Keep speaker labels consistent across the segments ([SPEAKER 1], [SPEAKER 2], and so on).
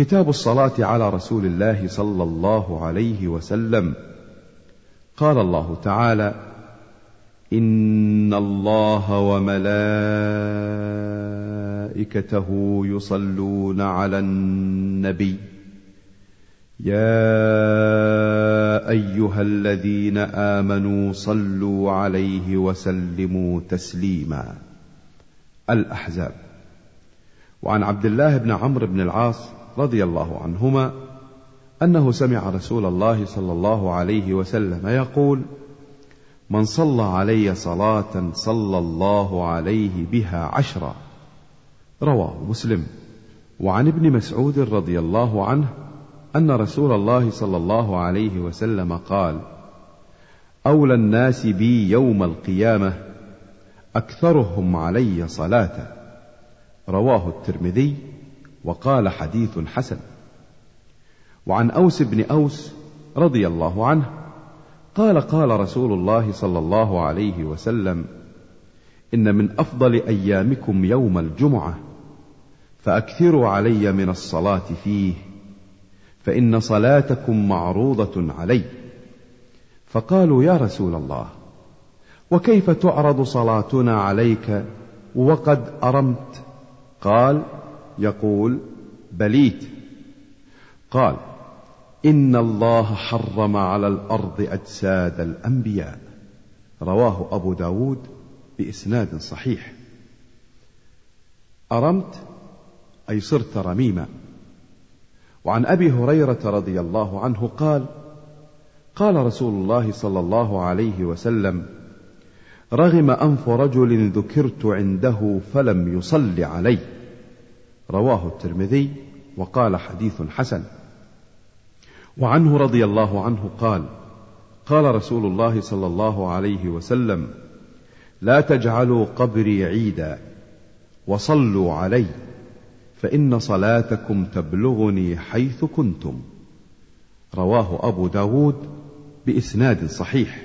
[SPEAKER 1] كتاب الصلاة على رسول الله صلى الله عليه وسلم. قال الله تعالى إن الله وملائكته يصلون على النبي. يا ايها الذين امنوا صلوا عليه وسلموا تسليما. الأحزاب. وعن عبد الله بن عمرو بن العاص رضي الله عنهما أنه سمع رسول الله صلى الله عليه وسلم يقول من صلى علي صلاة صلى الله عليه بها عشرا. رواه مسلم. وعن ابن مسعود رضي الله عنه أن رسول الله صلى الله عليه وسلم قال أولى الناس بي يوم القيامة أكثرهم علي صلاة. رواه الترمذي وقال حديث حسن. وعن أوس بن أوس رضي الله عنه قال قال رسول الله صلى الله عليه وسلم إن من أفضل أيامكم يوم الجمعة فأكثروا علي من الصلاة فيه فإن صلاتكم معروضة علي. فقالوا يا رسول الله وكيف تعرض صلاتنا عليك وقد أرمت؟ قال يقول بليت. قال إن الله حرم على الأرض أجساد الأنبياء. رواه أبو داود بإسناد صحيح. أرمت؟ أي صرت رميما. وعن أبي هريرة رضي الله عنه قال قال رسول الله صلى الله عليه وسلم رغم أنف رجل ذكرت عنده فلم يصل علي رواه الترمذي وقال حديث حسن. وعنه رضي الله عنه قال قال رسول الله صلى الله عليه وسلم لا تجعلوا قبري عيدا وصلوا علي فإن صلاتكم تبلغني حيث كنتم. رواه أبو داود بإسناد صحيح.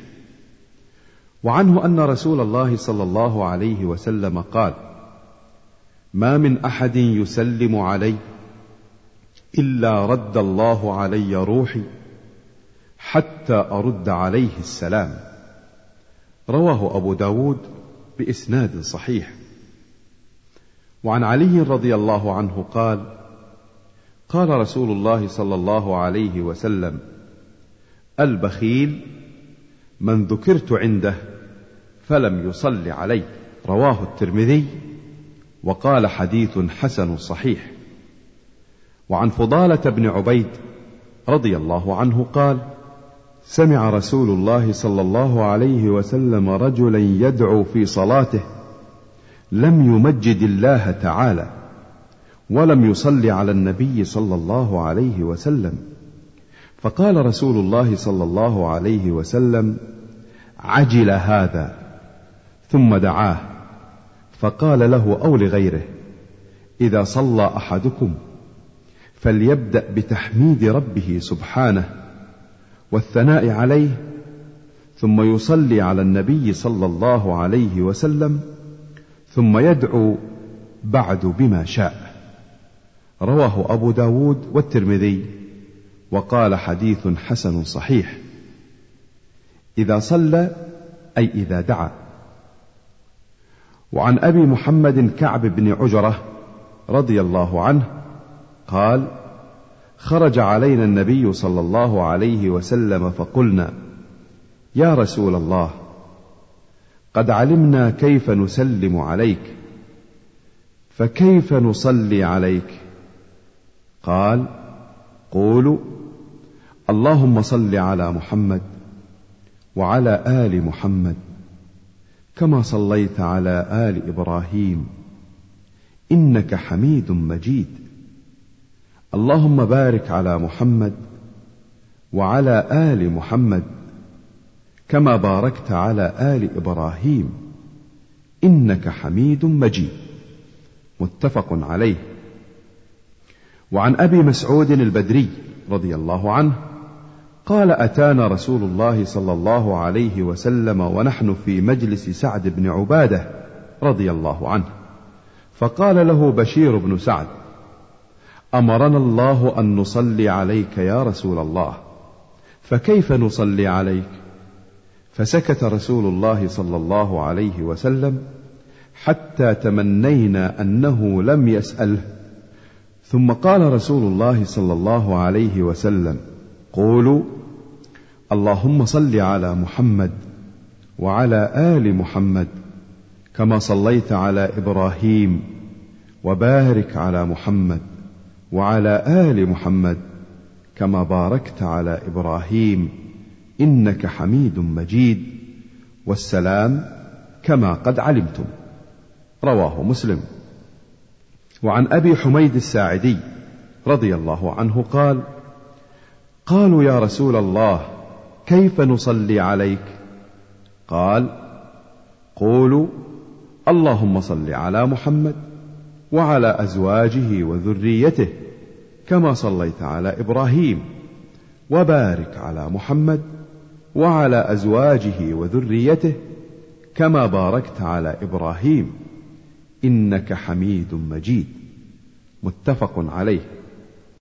[SPEAKER 1] وعنه أن رسول الله صلى الله عليه وسلم قال ما من أحد يسلم علي إلا رد الله علي روحي حتى أرد عليه السلام. رواه أبو داود بإسناد صحيح. وعن علي رضي الله عنه قال قال رسول الله صلى الله عليه وسلم البخيل من ذكرت عنده فلم يصل علي رواه الترمذي وقال حديث حسن صحيح. وعن فضالة بن عبيد رضي الله عنه قال سمع رسول الله صلى الله عليه وسلم رجلا يدعو في صلاته لم يمجد الله تعالى ولم يصل على النبي صلى الله عليه وسلم. فقال رسول الله صلى الله عليه وسلم عجل هذا ثم دعاه. فقال له أو لغيره إذا صلى أحدكم فليبدأ بتحميد ربه سبحانه والثناء عليه ثم يصلي على النبي صلى الله عليه وسلم ثم يدعو بعد بما شاء. رواه أبو داود والترمذي وقال حديث حسن صحيح. إذا صلى أي إذا دعا. وعن أبي محمد كعب بن عجرة رضي الله عنه قال خرج علينا النبي صلى الله عليه وسلم فقلنا يا رسول الله قد علمنا كيف نسلم عليك فكيف نصلي عليك؟ قال قولوا اللهم صل على محمد وعلى آل محمد. كما صليت على آل إبراهيم إنك حميد مجيد. اللهم بارك على محمد وعلى آل محمد كما باركت على آل إبراهيم إنك حميد مجيد. متفق عليه. وعن أبي مسعود البدري رضي الله عنه قال أتانا رسول الله صلى الله عليه وسلم ونحن في مجلس سعد بن عبادة رضي الله عنه. فقال له بشير بن سعد أمرنا الله أن نصلي عليك يا رسول الله فكيف نصلي عليك؟ فسكت رسول الله صلى الله عليه وسلم حتى تمنينا أنه لم يسأله. ثم قال رسول الله صلى الله عليه وسلم قولوا اللهم صل على محمد وعلى آل محمد كما صليت على إبراهيم وبارك على محمد وعلى آل محمد كما باركت على إبراهيم إنك حميد مجيد والسلام كما قد علمتم. رواه مسلم. وعن أبي حميد الساعدي رضي الله عنه قال قالوا يا رسول الله كيف نصلي عليك؟ قال قولوا اللهم صل على محمد وعلى أزواجه وذريته كما صليت على إبراهيم وبارك على محمد وعلى أزواجه وذريته كما باركت على إبراهيم إنك حميد مجيد. متفق عليه.